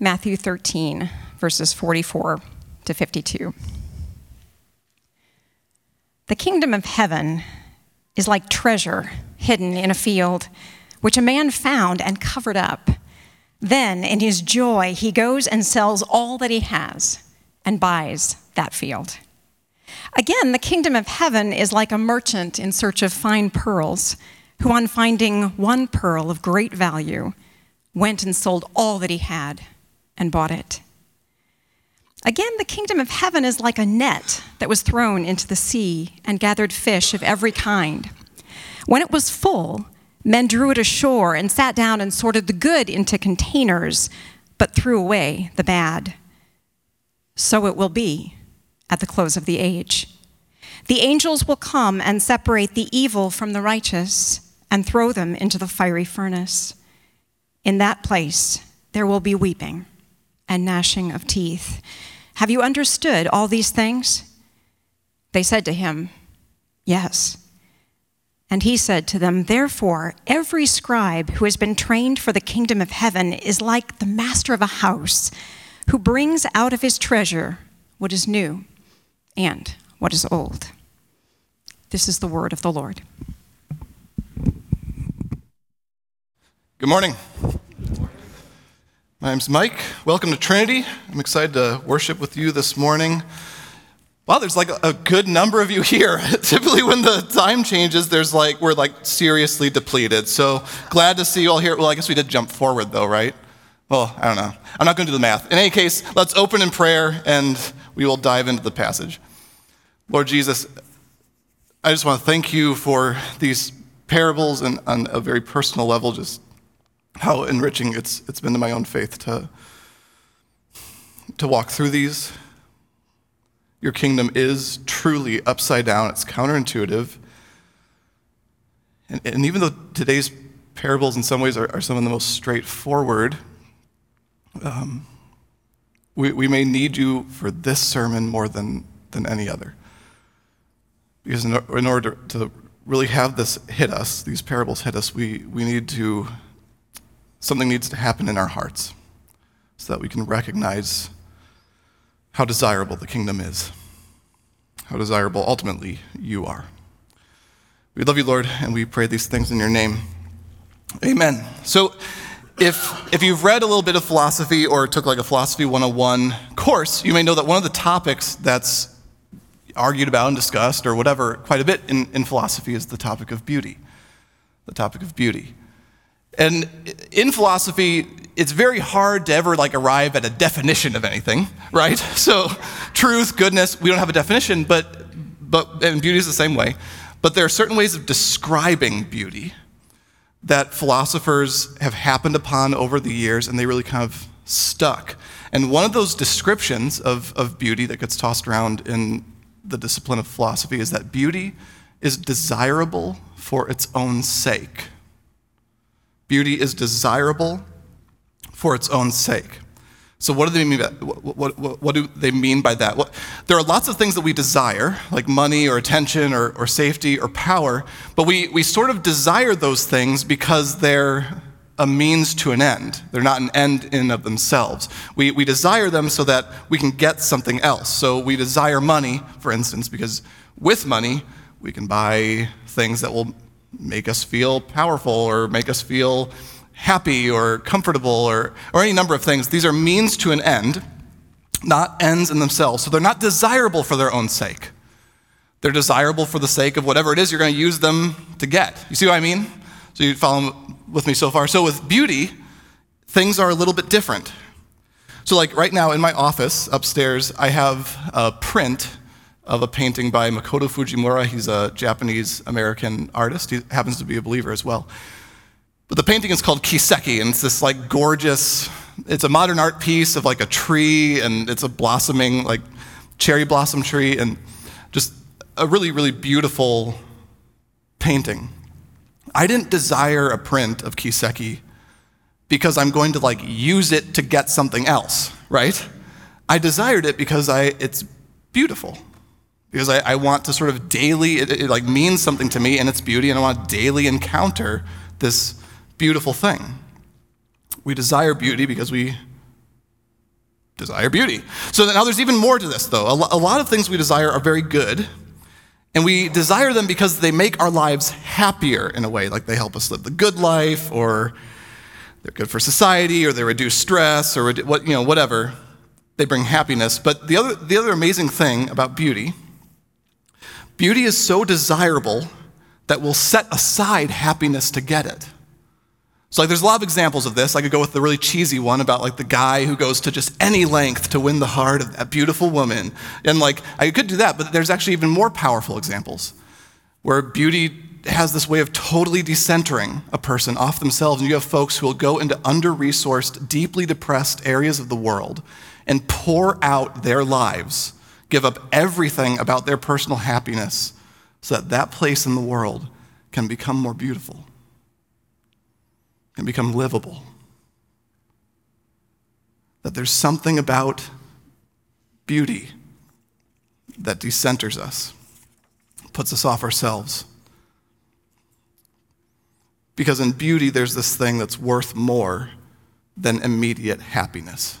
Matthew 13, verses 44 to 52. The kingdom of heaven is like treasure hidden in a field, which a man found and covered up. Then, in his joy, he goes and sells all that he has and buys that field. Again, the kingdom of heaven is like a merchant in search of fine pearls, who, on finding one pearl of great value, went and sold all that he had and bought it. Again, the kingdom of heaven is like a net that was thrown into the sea and gathered fish of every kind. When it was full, men drew it ashore and sat down and sorted the good into containers, but threw away the bad. So it will be at the close of the age. The angels will come and separate the evil from the righteous and throw them into the fiery furnace. In that place, there will be weeping and gnashing of teeth. Have you understood all these things? They said to him, Yes. And he said to them, Therefore, every scribe who has been trained for the kingdom of heaven is like the master of a house who brings out of his treasure what is new and what is old. This is the word of the Lord. Good morning. My name's Mike. Welcome to Trinity. I'm excited to worship with you this morning. Wow, there's like a good number of you here. Typically, when the time changes, there's like we're like seriously depleted. So glad to see you all here. Well, I guess we did jump forward though, right? Well, I don't know. I'm not going to do the math. In any case, let's open in prayer and we will dive into the passage. Lord Jesus, I just want to thank you for these parables and on a very personal level, just how enriching it's, it's been to my own faith to, to walk through these. Your kingdom is truly upside down, it's counterintuitive. And, and even though today's parables, in some ways, are, are some of the most straightforward, um, we, we may need you for this sermon more than, than any other. Because in, in order to really have this hit us, these parables hit us, we, we need to something needs to happen in our hearts so that we can recognize how desirable the kingdom is, how desirable ultimately you are. We love you, Lord, and we pray these things in your name. Amen. So, if, if you've read a little bit of philosophy or took like a philosophy 101 course, you may know that one of the topics that's argued about and discussed or whatever quite a bit in, in philosophy is the topic of beauty. The topic of beauty. And in philosophy, it's very hard to ever like arrive at a definition of anything, right? So truth, goodness, we don't have a definition, but but and beauty is the same way. But there are certain ways of describing beauty that philosophers have happened upon over the years and they really kind of stuck. And one of those descriptions of, of beauty that gets tossed around in the discipline of philosophy is that beauty is desirable for its own sake. Beauty is desirable for its own sake. So, what do they mean by what, what, what, do they mean by that? There are lots of things that we desire, like money or attention or, or safety or power, but we, we sort of desire those things because they're a means to an end. They're not an end in of themselves. We, we desire them so that we can get something else. So, we desire money, for instance, because with money, we can buy things that will make us feel powerful or make us feel happy or comfortable or, or any number of things. These are means to an end, not ends in themselves. So they're not desirable for their own sake. They're desirable for the sake of whatever it is you're going to use them to get. You see what I mean? So you follow with me so far. So with beauty, things are a little bit different. So, like right now in my office upstairs, I have a print of a painting by Makoto Fujimura. He's a Japanese American artist. He happens to be a believer as well. But the painting is called Kiseki, and it's this like gorgeous, it's a modern art piece of like a tree, and it's a blossoming, like cherry blossom tree, and just a really, really beautiful painting. I didn't desire a print of Kiseki because I'm going to like use it to get something else, right? I desired it because I, it's beautiful because I, I, want to sort of daily, it, it, like means something to me and its beauty, and I want to daily encounter this beautiful thing. We desire beauty because we desire beauty. So now there's even more to this, though. A lot of things we desire are very good, and we desire them because they make our lives happier in a way, like they help us live the good life, or they're good for society, or they reduce stress, or what, you know, whatever. They bring happiness. But the other, the other amazing thing about beauty, beauty is so desirable that we'll set aside happiness to get it. So like there's a lot of examples of this. I could go with the really cheesy one about like the guy who goes to just any length to win the heart of that beautiful woman. And like I could do that, but there's actually even more powerful examples where beauty has this way of totally decentering a person off themselves. And you have folks who will go into under-resourced, deeply depressed areas of the world and pour out their lives, give up everything about their personal happiness so that that place in the world can become more beautiful and become livable. That there's something about beauty that decenters us, puts us off ourselves. Because in beauty, there's this thing that's worth more than immediate happiness.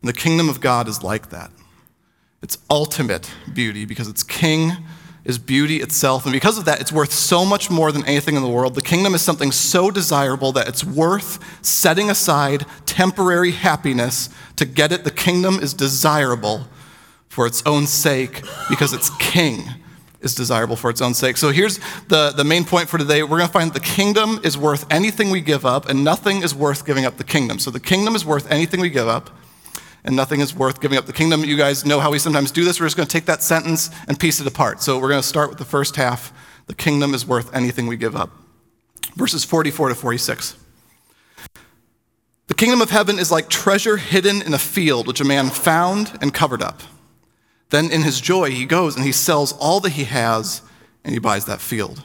And the kingdom of God is like that. It's ultimate beauty because it's king is beauty itself. And because of that, it's worth so much more than anything in the world. The kingdom is something so desirable that it's worth setting aside temporary happiness to get it. The kingdom is desirable for its own sake because its king is desirable for its own sake. So here's the, the main point for today. We're going to find the kingdom is worth anything we give up, and nothing is worth giving up the kingdom. So the kingdom is worth anything we give up and nothing is worth giving up the kingdom. You guys know how we sometimes do this. We're just going to take that sentence and piece it apart. So we're going to start with the first half. The kingdom is worth anything we give up. Verses 44 to 46. The kingdom of heaven is like treasure hidden in a field, which a man found and covered up. Then in his joy, he goes and he sells all that he has and he buys that field.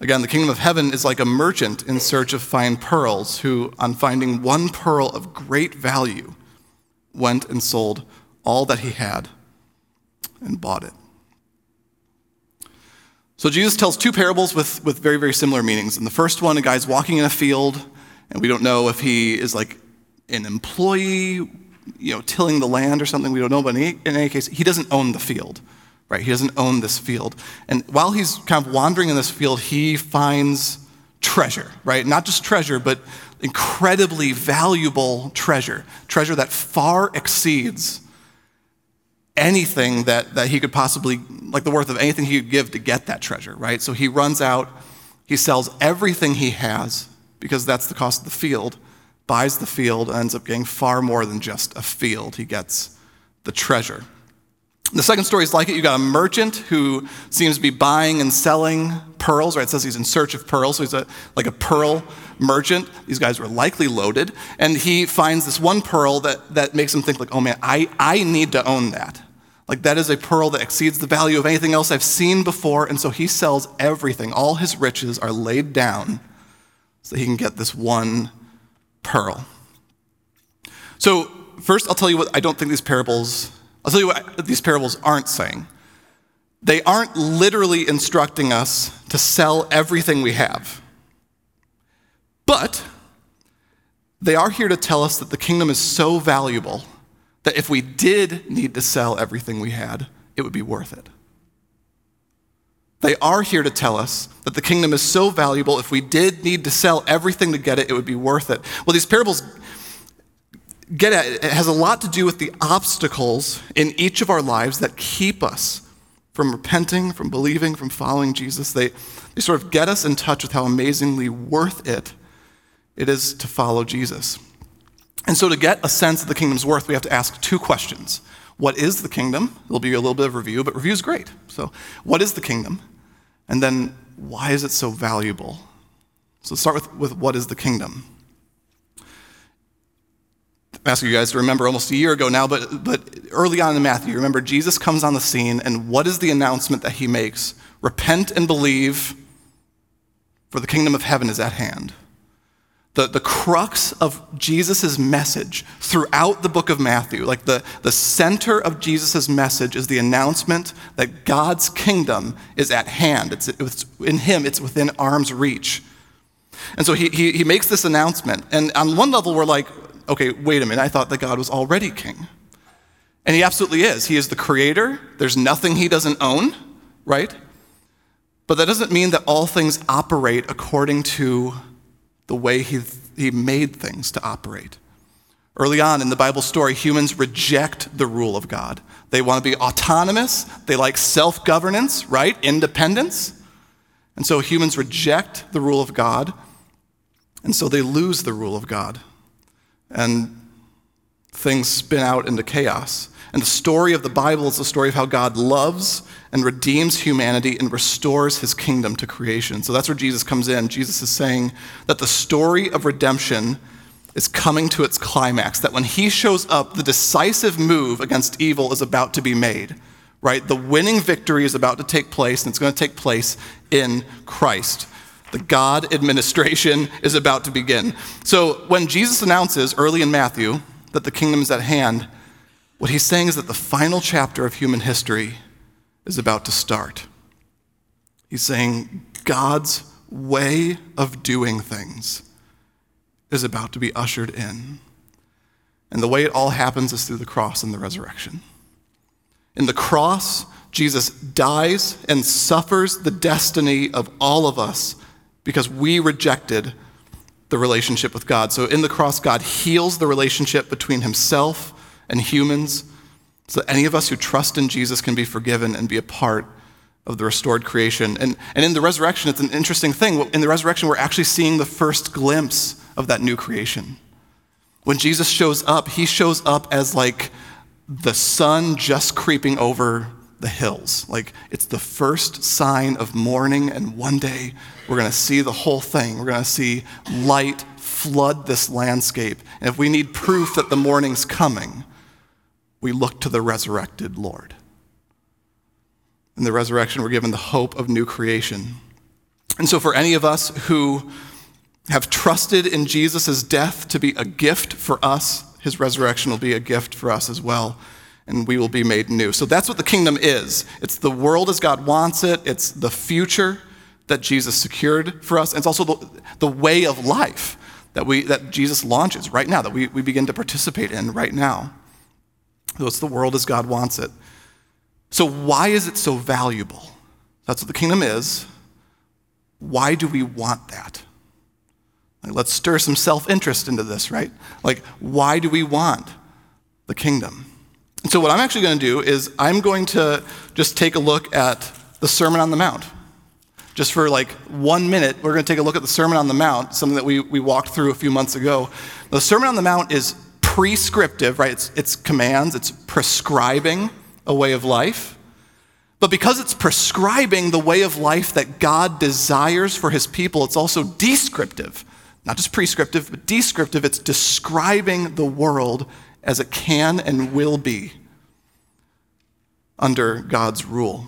Again, the kingdom of heaven is like a merchant in search of fine pearls who, on finding one pearl of great value, went and sold all that he had and bought it. So Jesus tells two parables with, with very, very similar meanings. In the first one, a guy's walking in a field, and we don't know if he is like an employee, you know, tilling the land or something. We don't know, but in any, in any case, he doesn't own the field, right? He doesn't own this field. And while he's kind of wandering in this field, he finds treasure, right? Not just treasure, but incredibly valuable treasure, treasure that far exceeds anything that, that he could possibly, like the worth of anything he could give to get that treasure, right? So he runs out, he sells everything he has because that's the cost of the field, buys the field, ends up getting far more than just a field. He gets the treasure. The second story is like it. You got a merchant who seems to be buying and selling pearls, right? It says he's in search of pearls, so he's a, like a pearl merchant. These guys were likely loaded. And he finds this one pearl that, that makes him think, like, oh man, I, I need to own that. Like, that is a pearl that exceeds the value of anything else I've seen before. And so he sells everything. All his riches are laid down so he can get this one pearl. So, first, I'll tell you what I don't think these parables I'll tell you what these parables aren't saying. They aren't literally instructing us to sell everything we have. But they are here to tell us that the kingdom is so valuable that if we did need to sell everything we had, it would be worth it. They are here to tell us that the kingdom is so valuable, if we did need to sell everything to get it, it would be worth it. Well, these parables get at it has a lot to do with the obstacles in each of our lives that keep us from repenting, from believing, from following Jesus. They, they sort of get us in touch with how amazingly worth it it is to follow Jesus. And so, to get a sense of the kingdom's worth, we have to ask two questions. What is the kingdom? There'll be a little bit of review, but review is great. So, what is the kingdom? And then, why is it so valuable? So, start with, with what is the kingdom? I'm asking you guys to remember almost a year ago now, but, but early on in Matthew, remember Jesus comes on the scene, and what is the announcement that he makes? Repent and believe, for the kingdom of heaven is at hand. The, the crux of Jesus' message throughout the book of Matthew, like the, the center of Jesus' message, is the announcement that God's kingdom is at hand. It's, it's in Him, it's within arm's reach. And so he, he, he makes this announcement. And on one level, we're like, okay, wait a minute, I thought that God was already king. And he absolutely is. He is the creator, there's nothing he doesn't own, right? But that doesn't mean that all things operate according to the way he, he made things to operate. Early on in the Bible story, humans reject the rule of God. They want to be autonomous, they like self governance, right? Independence. And so humans reject the rule of God, and so they lose the rule of God. And things spin out into chaos. And the story of the Bible is the story of how God loves and redeems humanity and restores his kingdom to creation. So that's where Jesus comes in. Jesus is saying that the story of redemption is coming to its climax, that when he shows up, the decisive move against evil is about to be made, right? The winning victory is about to take place, and it's going to take place in Christ. The God administration is about to begin. So when Jesus announces early in Matthew that the kingdom is at hand, what he's saying is that the final chapter of human history is about to start. He's saying God's way of doing things is about to be ushered in. And the way it all happens is through the cross and the resurrection. In the cross, Jesus dies and suffers the destiny of all of us because we rejected the relationship with God. So in the cross, God heals the relationship between himself and humans so that any of us who trust in Jesus can be forgiven and be a part of the restored creation. And, and in the resurrection, it's an interesting thing. In the resurrection, we're actually seeing the first glimpse of that new creation. When Jesus shows up, he shows up as like the sun just creeping over the hills. Like it's the first sign of morning, and one day we're going to see the whole thing. We're going to see light flood this landscape. And if we need proof that the morning's coming, we look to the resurrected Lord. In the resurrection, we're given the hope of new creation. And so, for any of us who have trusted in Jesus' death to be a gift for us, his resurrection will be a gift for us as well, and we will be made new. So, that's what the kingdom is it's the world as God wants it, it's the future that Jesus secured for us, and it's also the, the way of life that, we, that Jesus launches right now, that we, we begin to participate in right now. So it's the world as God wants it. So, why is it so valuable? That's what the kingdom is. Why do we want that? Like, let's stir some self interest into this, right? Like, why do we want the kingdom? So, what I'm actually going to do is I'm going to just take a look at the Sermon on the Mount. Just for like one minute, we're going to take a look at the Sermon on the Mount, something that we, we walked through a few months ago. The Sermon on the Mount is prescriptive, right? It's, it's commands, it's prescribing a way of life. But because it's prescribing the way of life that God desires for his people, it's also descriptive. Not just prescriptive, but descriptive. It's describing the world as it can and will be under God's rule.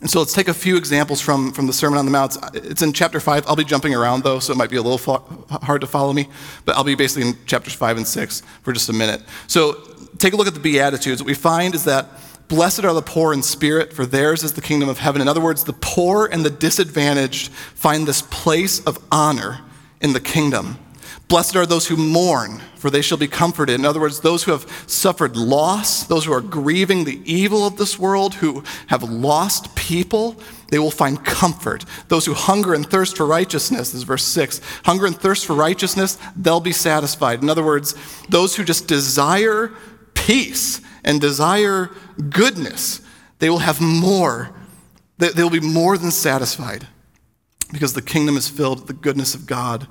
And so let's take a few examples from, from the Sermon on the Mount. It's in chapter 5. I'll be jumping around, though, so it might be a little fo- hard to follow me, but I'll be basically in chapters 5 and 6 for just a minute. So take a look at the Beatitudes. What we find is that blessed are the poor in spirit, for theirs is the kingdom of heaven. In other words, the poor and the disadvantaged find this place of honor in the kingdom. Blessed are those who mourn, for they shall be comforted. In other words, those who have suffered loss, those who are grieving the evil of this world, who have lost people, they will find comfort. Those who hunger and thirst for righteousness, this is verse 6. Hunger and thirst for righteousness, they'll be satisfied. In other words, those who just desire peace and desire goodness, they will have more. They will be more than satisfied because the kingdom is filled with the goodness of God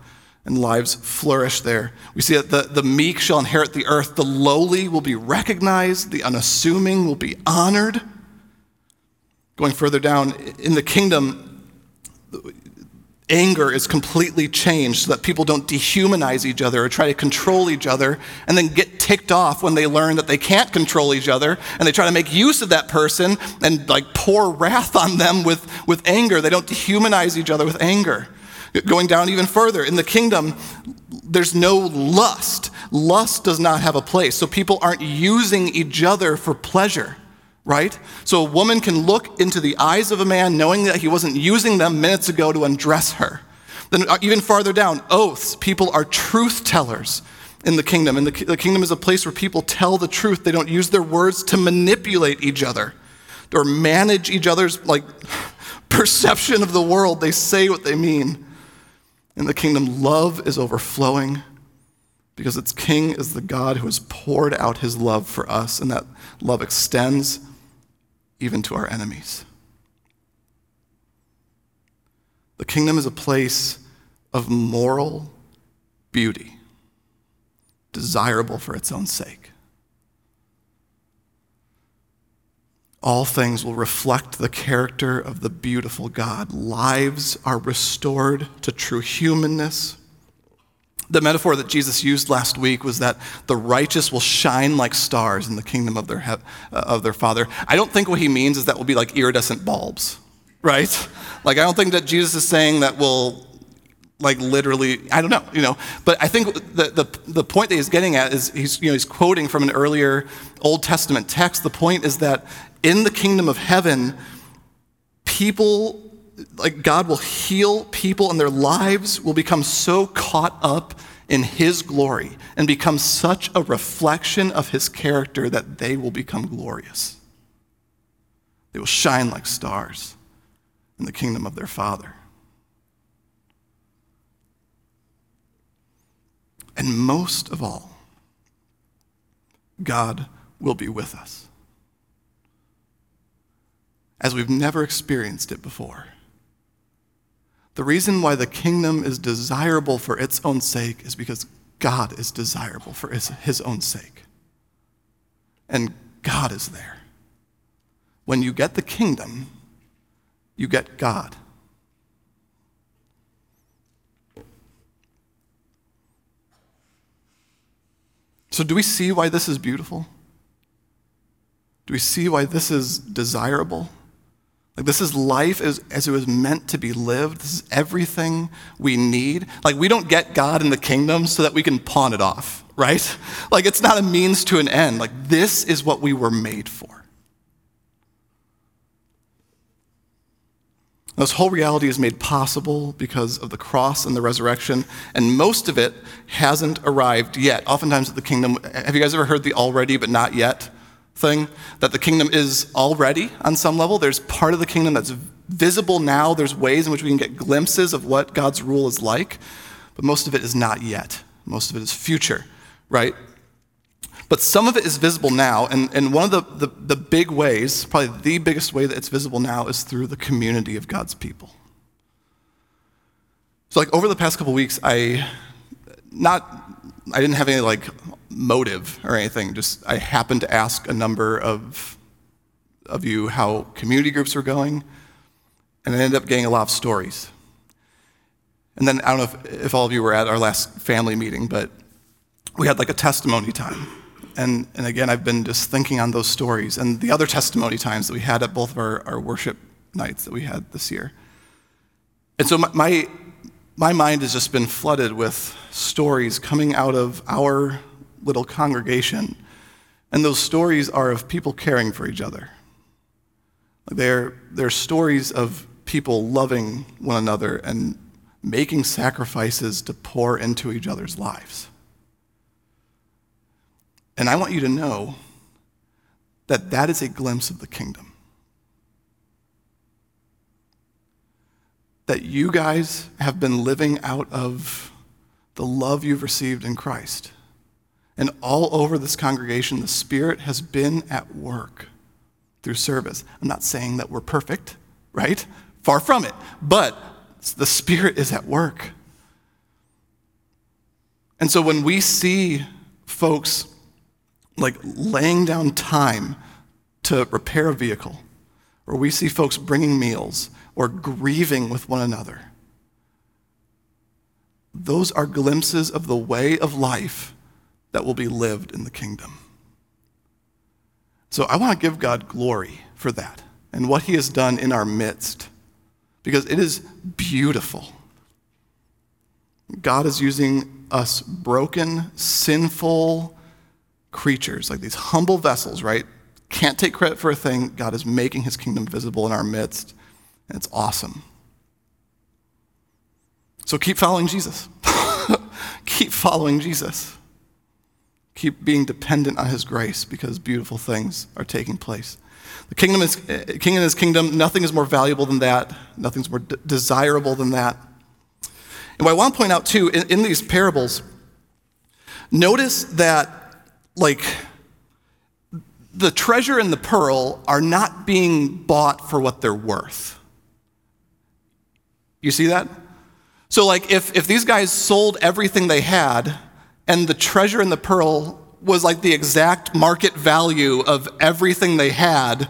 and lives flourish there. We see that the, the meek shall inherit the earth, the lowly will be recognized, the unassuming will be honored. Going further down, in the kingdom, anger is completely changed so that people don't dehumanize each other or try to control each other and then get ticked off when they learn that they can't control each other and they try to make use of that person and like pour wrath on them with, with anger. They don't dehumanize each other with anger. Going down even further, in the kingdom, there's no lust. Lust does not have a place. So people aren't using each other for pleasure, right? So a woman can look into the eyes of a man knowing that he wasn't using them minutes ago to undress her. Then, uh, even farther down, oaths. People are truth tellers. in the kingdom. And the, the kingdom is a place where people tell the truth. They don't use their words to manipulate each other or manage each other's like perception of the world. They say what they mean. In the kingdom, love is overflowing because its king is the God who has poured out his love for us, and that love extends even to our enemies. The kingdom is a place of moral beauty, desirable for its own sake. All things will reflect the character of the beautiful God. Lives are restored to true humanness the metaphor that Jesus used last week was that the righteous will shine like stars in the kingdom of their, uh, of their Father. I don't think what he means is that will be like iridescent bulbs, right? Like, I don't think that Jesus is saying that will, like, literally, I don't know, you know. But I think the, the, the point that he's getting at is he's, you know, he's quoting from an earlier Old Testament text. The point is that in the kingdom of heaven, people like God will heal people and their lives will become so caught up in His glory and become such a reflection of His character that they will become glorious. They will shine like stars in the kingdom of their Father. And most of all, God will be with us as we've never experienced it before. The reason why the kingdom is desirable for its own sake is because God is desirable for his, his own sake. And God is there. When you get the kingdom, you get God. So, do we see why this is beautiful? Do we see why this is desirable? Like, this is life as, as it was meant to be lived. This is everything we need. Like, we don't get God in the kingdom so that we can pawn it off, right? Like, it's not a means to an end. Like, this is what we were made for. This whole reality is made possible because of the cross and the resurrection, and most of it hasn't arrived yet. Oftentimes at the kingdom, have you guys ever heard the already but not yet? Thing that the kingdom is already on some level. There's part of the kingdom that's visible now, there's ways in which we can get glimpses of what God's rule is like, but most of it is not yet. Most of it is future, right? But some of it is visible now, and, and one of the, the, the big ways, probably the biggest way that it's visible now, is through the community of God's people. So, like, over the past couple weeks, I not I didn't have any like motive or anything. Just I happened to ask a number of of you how community groups were going, and I ended up getting a lot of stories. And then I don't know if, if all of you were at our last family meeting, but we had like a testimony time. And, and again, I've been just thinking on those stories and the other testimony times that we had at both of our, our worship nights that we had this year. And so my, my, my mind has just been flooded with stories coming out of our little congregation. And those stories are of people caring for each other. They're, they're stories of people loving one another and making sacrifices to pour into each other's lives. And I want you to know that that is a glimpse of the kingdom. That you guys have been living out of the love you've received in Christ. And all over this congregation, the Spirit has been at work through service. I'm not saying that we're perfect, right? Far from it. But the Spirit is at work. And so when we see folks like laying down time to repair a vehicle, or we see folks bringing meals, or grieving with one another, those are glimpses of the way of life that will be lived in the kingdom. So I want to give God glory for that and what he has done in our midst because it is beautiful. God is using us broken, sinful creatures, like these humble vessels, right? Can't take credit for a thing. God is making his kingdom visible in our midst, and it's awesome. So keep following Jesus. keep following Jesus. Keep being dependent on his grace because beautiful things are taking place. The kingdom is eh, king in his kingdom. Nothing is more valuable than that. Nothing's more desirable than that. And what I want to point out too in, in these parables, notice that like the treasure and the pearl are not being bought for what they're worth. You see that? So, like, if, if these guys sold everything they had and the treasure and the pearl was like the exact market value of everything they had,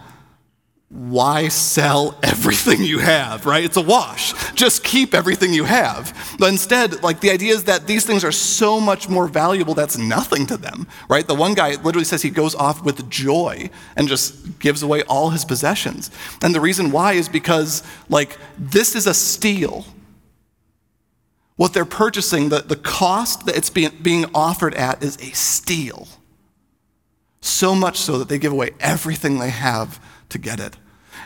why sell everything you have, right? It's a wash. Just keep everything you have. But instead, like the idea is that these things are so much more valuable that's nothing to them, right? The one guy literally says he goes off with joy and just gives away all his possessions. And the reason why is because, like, this is a steal. What they're purchasing, the, the cost that it's being, being offered at is a steal. So much so that they give away everything they have to get it.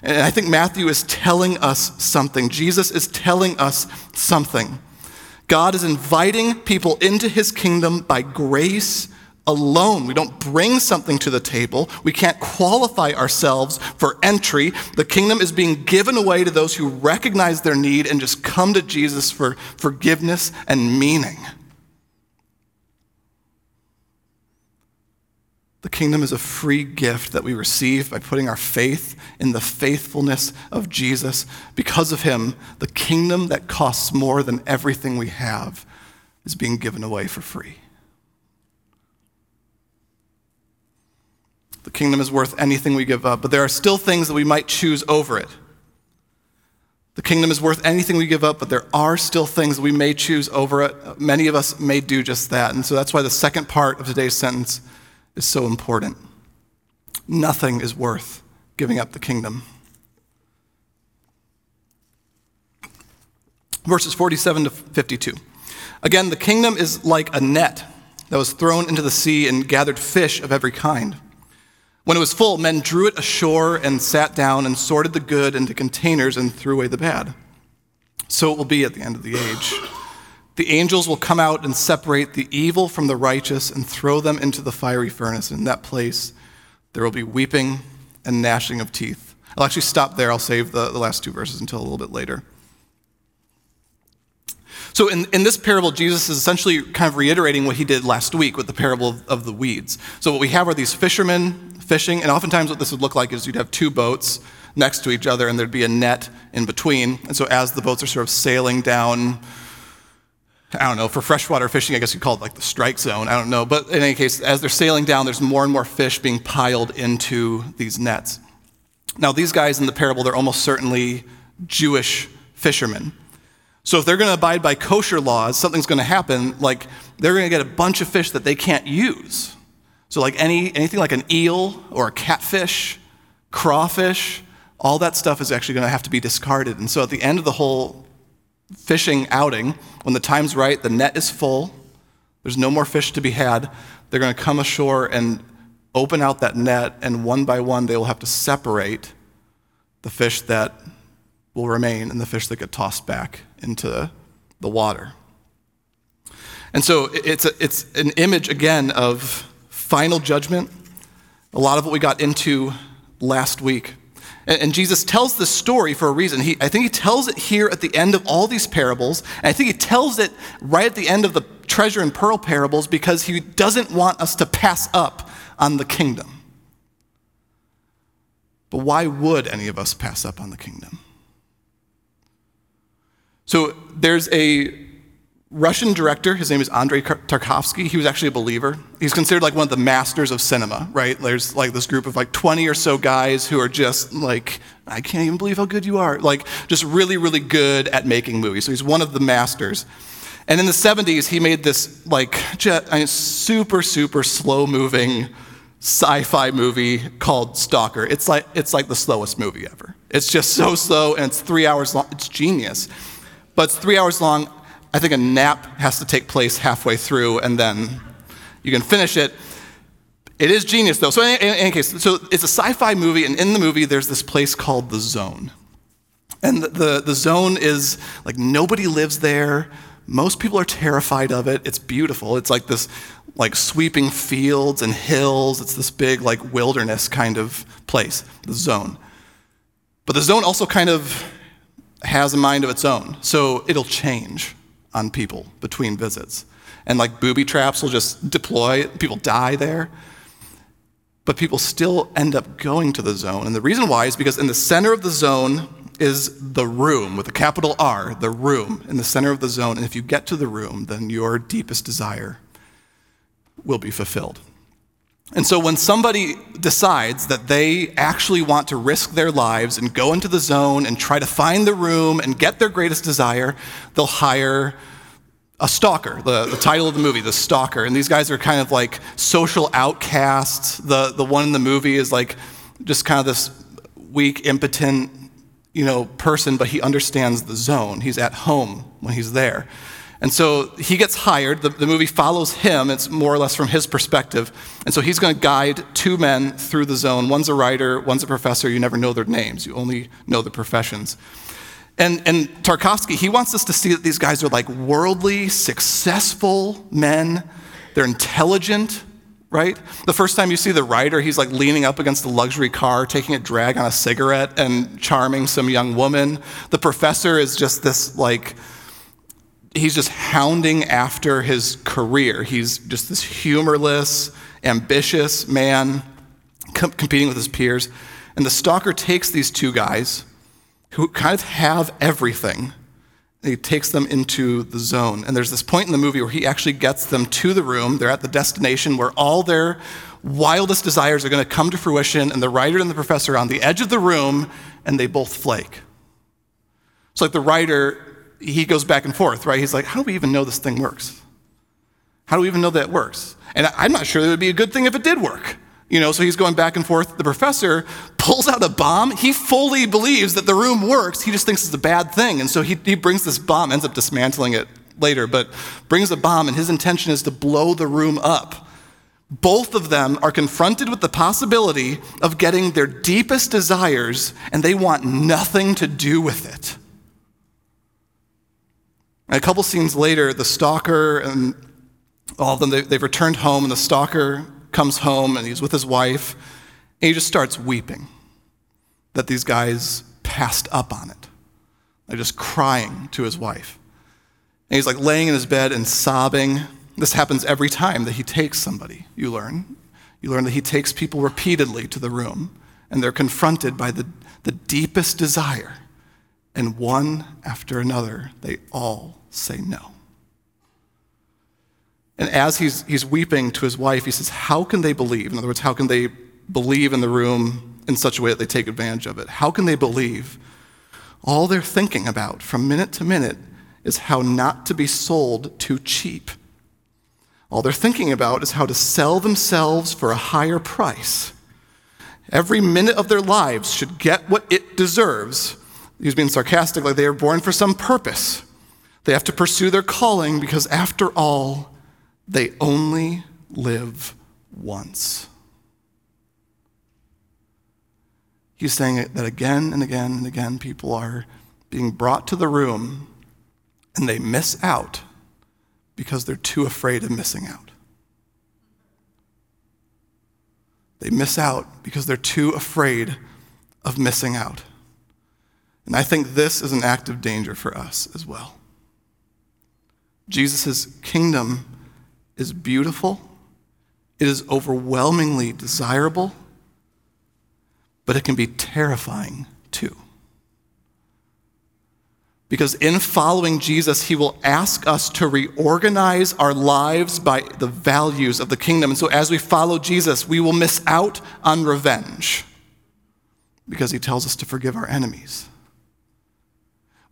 And I think Matthew is telling us something. Jesus is telling us something. God is inviting people into his kingdom by grace alone. We don't bring something to the table. We can't qualify ourselves for entry. The kingdom is being given away to those who recognize their need and just come to Jesus for forgiveness and meaning. The kingdom is a free gift that we receive by putting our faith in the faithfulness of Jesus. Because of him, the kingdom that costs more than everything we have is being given away for free. The kingdom is worth anything we give up, but there are still things that we might choose over it. The kingdom is worth anything we give up, but there are still things we may choose over it. Many of us may do just that. And so that's why the second part of today's sentence is so important. Nothing is worth giving up the kingdom. Verses 47 to 52. Again, the kingdom is like a net that was thrown into the sea and gathered fish of every kind. When it was full, men drew it ashore and sat down and sorted the good into containers and threw away the bad. So it will be at the end of the age. The angels will come out and separate the evil from the righteous and throw them into the fiery furnace. In that place, there will be weeping and gnashing of teeth. I'll actually stop there. I'll save the, the last two verses until a little bit later. So, in, in this parable, Jesus is essentially kind of reiterating what he did last week with the parable of, of the weeds. So, what we have are these fishermen fishing, and oftentimes what this would look like is you'd have two boats next to each other, and there'd be a net in between. And so, as the boats are sort of sailing down, I don't know, for freshwater fishing, I guess you'd call it like the strike zone. I don't know. But in any case, as they're sailing down, there's more and more fish being piled into these nets. Now, these guys in the parable, they're almost certainly Jewish fishermen. So if they're going to abide by kosher laws, something's going to happen. Like they're going to get a bunch of fish that they can't use. So like any anything like an eel or a catfish, crawfish, all that stuff is actually going to have to be discarded. And so at the end of the whole fishing outing, when the time's right, the net is full, there's no more fish to be had, they're going to come ashore and open out that net, and one by one, they will have to separate the fish that will remain and the fish that get tossed back into the water. And so it's, a, it's an image, again, of final judgment. A lot of what we got into last week. And, and Jesus tells this story for a reason. He, I think he tells it here at the end of all these parables. And I think he tells it right at the end of the treasure and pearl parables because he doesn't want us to pass up on the kingdom. But why would any of us pass up on the kingdom? So there's a Russian director, his name is Andrei Tarkovsky. He was actually a believer. He's considered like one of the masters of cinema, right? There's like this group of like 20 or so guys who are just like, I can't even believe how good you are. Like, just really, really good at making movies. So he's one of the masters. And in the 70s, he made this like I mean, super, super slow moving sci fi movie called Stalker. It's like, it's like the slowest movie ever. It's just so slow and it's three hours long. It's genius. But it's three hours long I think a nap has to take place halfway through, and then you can finish it. It is genius, though. So, in, in, any case, so it's a sci fi movie, and in the movie, there's this place called the Zone. And the, the, the zone is like nobody lives there, Most people are terrified of it. It's beautiful. It's like this like sweeping fields and hills. It's this big like wilderness kind of place, the zone. But the zone also kind of has a mind of its own. So it'll change on people between visits. And like booby traps will just deploy, people die there. But people still end up going to the zone. And the reason why is because in the center of the zone is the room with a capital R, the room in the center of the zone. And if you get to the room, then your deepest desire will be fulfilled. And so when somebody decides that they actually want to risk their lives and go into the zone and try to find the room and get their greatest desire, they'll hire a stalker, the, the title of the movie, The Stalker. And these guys are kind of like social outcasts. The, the one in the movie is like just kind of this weak, impotent, you know, person, but he understands the zone. He's at home when he's there. And so he gets hired. The, the movie follows him. It's more or less from his perspective. And so he's going to guide two men through the zone. One's a writer, one's a professor. You never know their names, you only know the professions. And, and Tarkovsky, he wants us to see that these guys are like worldly, successful men. They're intelligent, right? The first time you see the writer, he's like leaning up against a luxury car, taking a drag on a cigarette and charming some young woman. The professor is just this like he's just hounding after his career. He's just this humorless, ambitious man com- competing with his peers. And the stalker takes these two guys who kind of have everything. He takes them into the zone. And there's this point in the movie where he actually gets them to the room. They're at the destination where all their wildest desires are going to come to fruition. And the writer and the professor are on the edge of the room, and they both flake. It's like the writer he goes back and forth, right? He's like, how do we even know this thing works? How do we even know that it works? And I'm not sure that it would be a good thing if it did work. You know, so he's going back and forth. The professor pulls out a bomb. He fully believes that the room works. He just thinks it's a bad thing. And so he, he brings this bomb, ends up dismantling it later, but brings a bomb, and his intention is to blow the room up. Both of them are confronted with the possibility of getting their deepest desires, and they want nothing to do with it. And a couple scenes later, the stalker and all of them, they, they've returned home, and the stalker comes home and he's with his wife, and he just starts weeping that these guys passed up on it. They're just crying to his wife. And he's like laying in his bed and sobbing. This happens every time that he takes somebody, you learn. You learn that he takes people repeatedly to the room, and they're confronted by the, the deepest desire. And one after another, they all say no. And as he's, he's weeping to his wife, he says, How can they believe? In other words, how can they believe in the room in such a way that they take advantage of it? How can they believe? All they're thinking about from minute to minute is how not to be sold too cheap. All they're thinking about is how to sell themselves for a higher price. Every minute of their lives should get what it deserves. He's being sarcastic, like they are born for some purpose. They have to pursue their calling because, after all, they only live once. He's saying that again and again and again, people are being brought to the room and they miss out because they're too afraid of missing out. They miss out because they're too afraid of missing out. And I think this is an act of danger for us as well. Jesus' kingdom is beautiful, it is overwhelmingly desirable, but it can be terrifying too. Because in following Jesus, he will ask us to reorganize our lives by the values of the kingdom. And so, as we follow Jesus, we will miss out on revenge because he tells us to forgive our enemies.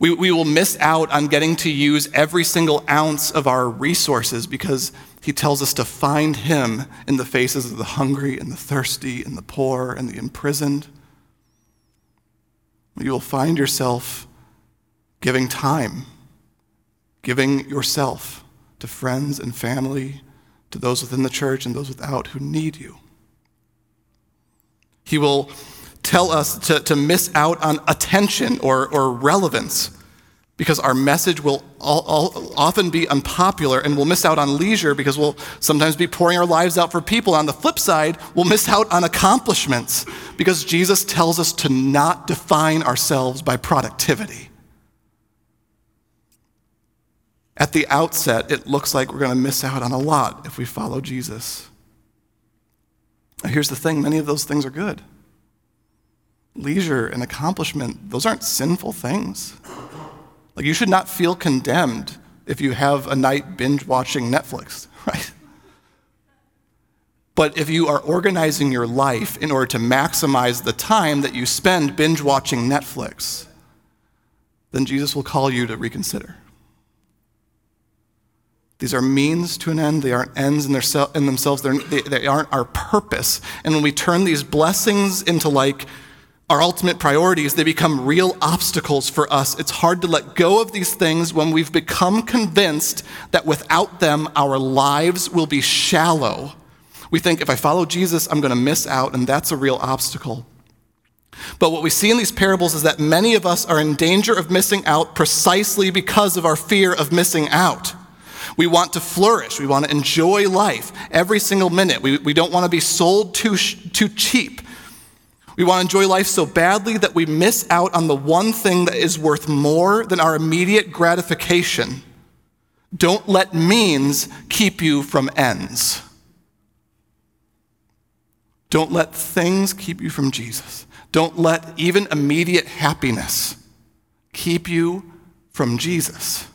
We, we will miss out on getting to use every single ounce of our resources because he tells us to find him in the faces of the hungry and the thirsty and the poor and the imprisoned. You will find yourself giving time, giving yourself to friends and family, to those within the church and those without who need you. He will tell us to, to miss out on attention or, or relevance because our message will all, all, often be unpopular and we'll miss out on leisure because we'll sometimes be pouring our lives out for people. On the flip side, we'll miss out on accomplishments because Jesus tells us to not define ourselves by productivity. At the outset, it looks like we're going to miss out on a lot if we follow Jesus. Now, here's the thing many of those things are good. Leisure and accomplishment, those aren't sinful things. Like, you should not feel condemned if you have a night binge watching Netflix, right? But if you are organizing your life in order to maximize the time that you spend binge watching Netflix, then Jesus will call you to reconsider. These are means to an end. They aren't ends in, in themselves. They, they aren't our purpose. And when we turn these blessings into like our ultimate priorities, they become real obstacles for us. It's hard to let go of these things when we've become convinced that without them, our lives will be shallow. We think if I follow Jesus, I'm going to miss out, and that's a real obstacle. But what we see in these parables is that many of us are in danger of missing out precisely because of our fear of missing out. We want to flourish. We want to enjoy life every single minute. We, we don't want to be sold too, too cheap. We want to enjoy life so badly that we miss out on the one thing that is worth more than our immediate gratification. Don't let means keep you from ends. Don't let things keep you from Jesus. Don't let even immediate happiness keep you from Jesus.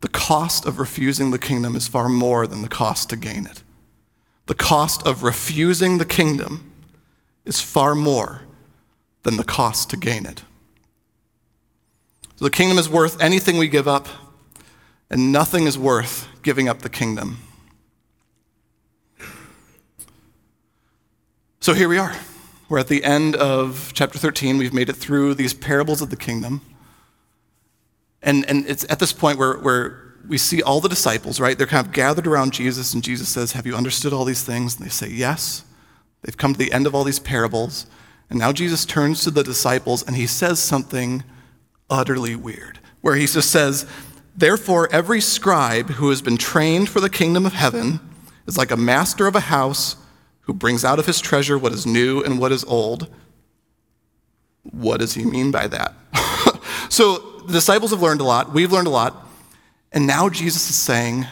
The cost of refusing the kingdom is far more than the cost to gain it. The cost of refusing the kingdom is far more than the cost to gain it. So the kingdom is worth anything we give up, and nothing is worth giving up the kingdom. So here we are. We're at the end of chapter 13. We've made it through these parables of the kingdom. And, and it's at this point where, where we see all the disciples, right? They're kind of gathered around Jesus, and Jesus says, Have you understood all these things? And they say, Yes. They've come to the end of all these parables. And now Jesus turns to the disciples and he says something utterly weird, where he just says, Therefore, every scribe who has been trained for the kingdom of heaven is like a master of a house who brings out of his treasure what is new and what is old. What does he mean by that? so, the disciples have learned a lot. We've learned a lot. And now Jesus is saying,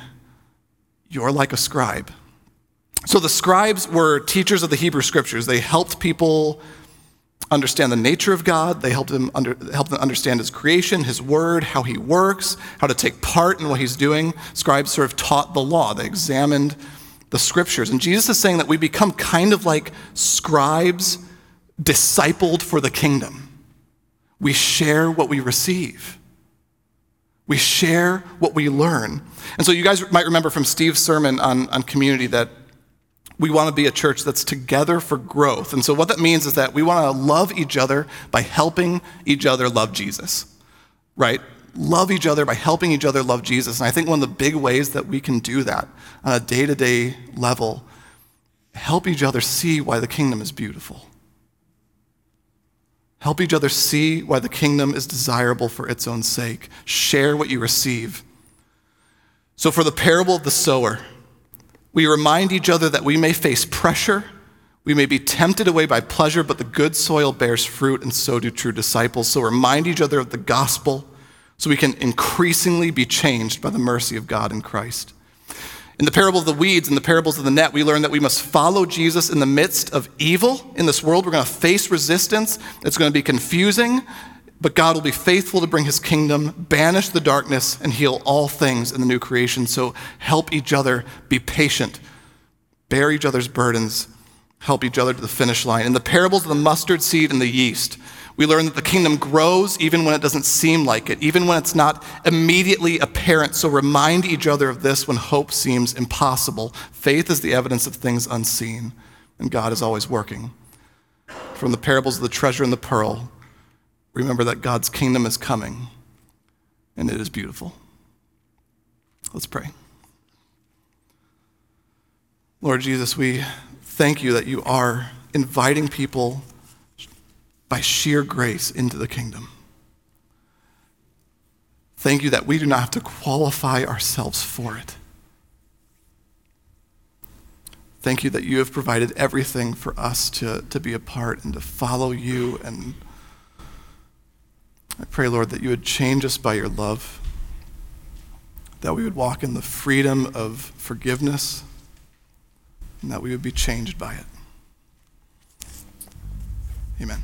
You're like a scribe. So the scribes were teachers of the Hebrew scriptures. They helped people understand the nature of God. They helped them, under, helped them understand His creation, His word, how He works, how to take part in what He's doing. Scribes sort of taught the law, they examined the scriptures. And Jesus is saying that we become kind of like scribes discipled for the kingdom. We share what we receive. We share what we learn. And so you guys might remember from Steve's sermon on, on community that we want to be a church that's together for growth. And so what that means is that we want to love each other by helping each other love Jesus, right? Love each other by helping each other love Jesus. And I think one of the big ways that we can do that on a day to day level, help each other see why the kingdom is beautiful. Help each other see why the kingdom is desirable for its own sake. Share what you receive. So, for the parable of the sower, we remind each other that we may face pressure, we may be tempted away by pleasure, but the good soil bears fruit, and so do true disciples. So, remind each other of the gospel so we can increasingly be changed by the mercy of God in Christ. In the parable of the weeds and the parables of the net, we learn that we must follow Jesus in the midst of evil in this world. We're going to face resistance. It's going to be confusing, but God will be faithful to bring his kingdom, banish the darkness, and heal all things in the new creation. So help each other, be patient, bear each other's burdens, help each other to the finish line. In the parables of the mustard seed and the yeast, we learn that the kingdom grows even when it doesn't seem like it, even when it's not immediately apparent. So remind each other of this when hope seems impossible. Faith is the evidence of things unseen, and God is always working. From the parables of the treasure and the pearl, remember that God's kingdom is coming, and it is beautiful. Let's pray. Lord Jesus, we thank you that you are inviting people by sheer grace into the kingdom. Thank you that we do not have to qualify ourselves for it. Thank you that you have provided everything for us to, to be a part and to follow you. And I pray, Lord, that you would change us by your love, that we would walk in the freedom of forgiveness, and that we would be changed by it. Amen.